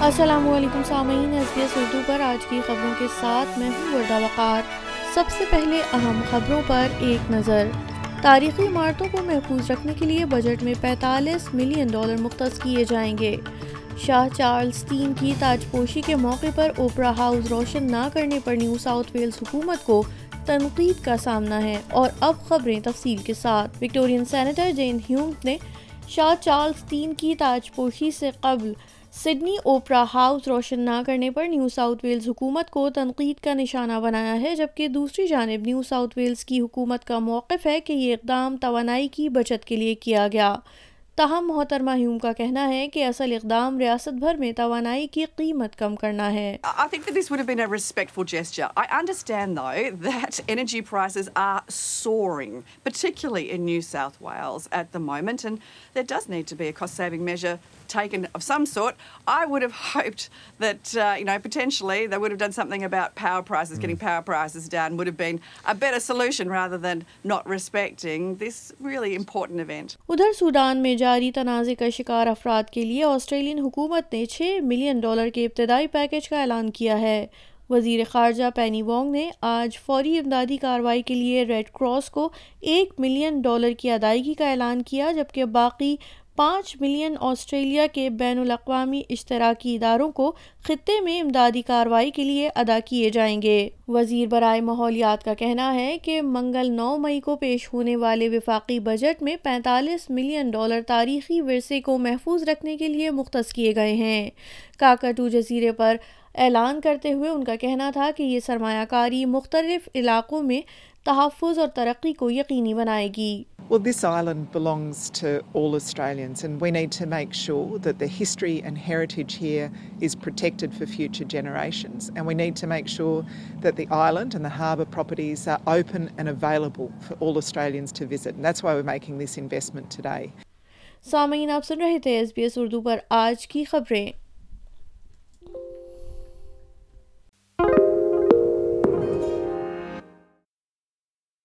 السلام علیکم سامعین ایس بی ایس اردو پر آج کی خبروں کے ساتھ میں ہوں وردہ وقار۔ سب سے پہلے اہم خبروں پر ایک نظر۔ تاریخی عمارتوں کو محفوظ رکھنے کے لیے بجٹ میں پینتالیس ملین ڈالر مختص کیے جائیں گے۔ شاہ چارلز تین کی تاج پوشی کے موقع پر اوپرا ہاؤس روشن نہ کرنے پر نیو ساؤتھ ویلز حکومت کو تنقید کا سامنا ہے۔ اور اب خبریں تفصیل کے ساتھ۔ وکٹورین سینیٹر جین ہیوم نے شاہ چارلز تین کی تاج پوشی سے قبل سڈنی اوپرا ہاؤس روشن نہ کرنے پر نیو ساؤتھ ویلز حکومت کو تنقید کا نشانہ بنایا ہے، جبکہ دوسری جانب نیو ساؤتھ ویلز کی حکومت کا موقف ہے کہ یہ اقدام توانائی کی بچت کے لیے کیا گیا۔ تاہم محترمہ ہیوم کا کہنا ہے کہ اصل اقدام ریاست بھر میں توانائی کی قیمت کم کرنا ہے I think that this would have been a respectful gesture. I understand, though, that energy prices are soaring, particularly in New South Wales at the moment, and there does need to be a cost saving measure taken of some sort. I would have hoped that, uh, you know, potentially they would have done something about power prices, getting power prices down would have been a better solution rather than not respecting this really important event. ادھر Sudan میں جاری تنازع کا شکار افراد کے لیے Australian حکومت نے چھ ملین ڈالر کے ابتدائی پیکج کا اعلان کیا ہے۔ وزیر خارجہ پینی وانگ نے آج فوری امدادی کارروائی کے لیے ریڈ کراس کو ایک ملین ڈالر کی ادائیگی کا اعلان کیا، جبکہ باقی پانچ ملین آسٹریلیا کے بین الاقوامی اشتراکی اداروں کو خطے میں امدادی کارروائی کے لیے ادا کیے جائیں گے۔ وزیر برائے ماحولیات کا کہنا ہے کہ منگل نو مئی کو پیش ہونے والے وفاقی بجٹ میں پینتالیس ملین ڈالر تاریخی ورثے کو محفوظ رکھنے کے لیے مختص کیے گئے ہیں۔ کاکاٹو جزیرے پر اعلان کرتے ہوئے ان کا کہنا تھا کہ یہ سرمایہ کاری مختلف علاقوں میں تحفظ اور ترقی کو یقینی بنائے گی۔ Well, this island belongs to all Australians, and we need to make sure that the history and heritage here is protected for future generations. And we need to make sure that the island and the harbour properties are open and available for all Australians to visit. And that's why we're making this investment today. سامعین آپ سن رہے تھے S B S Urdu پر آج کی خبریں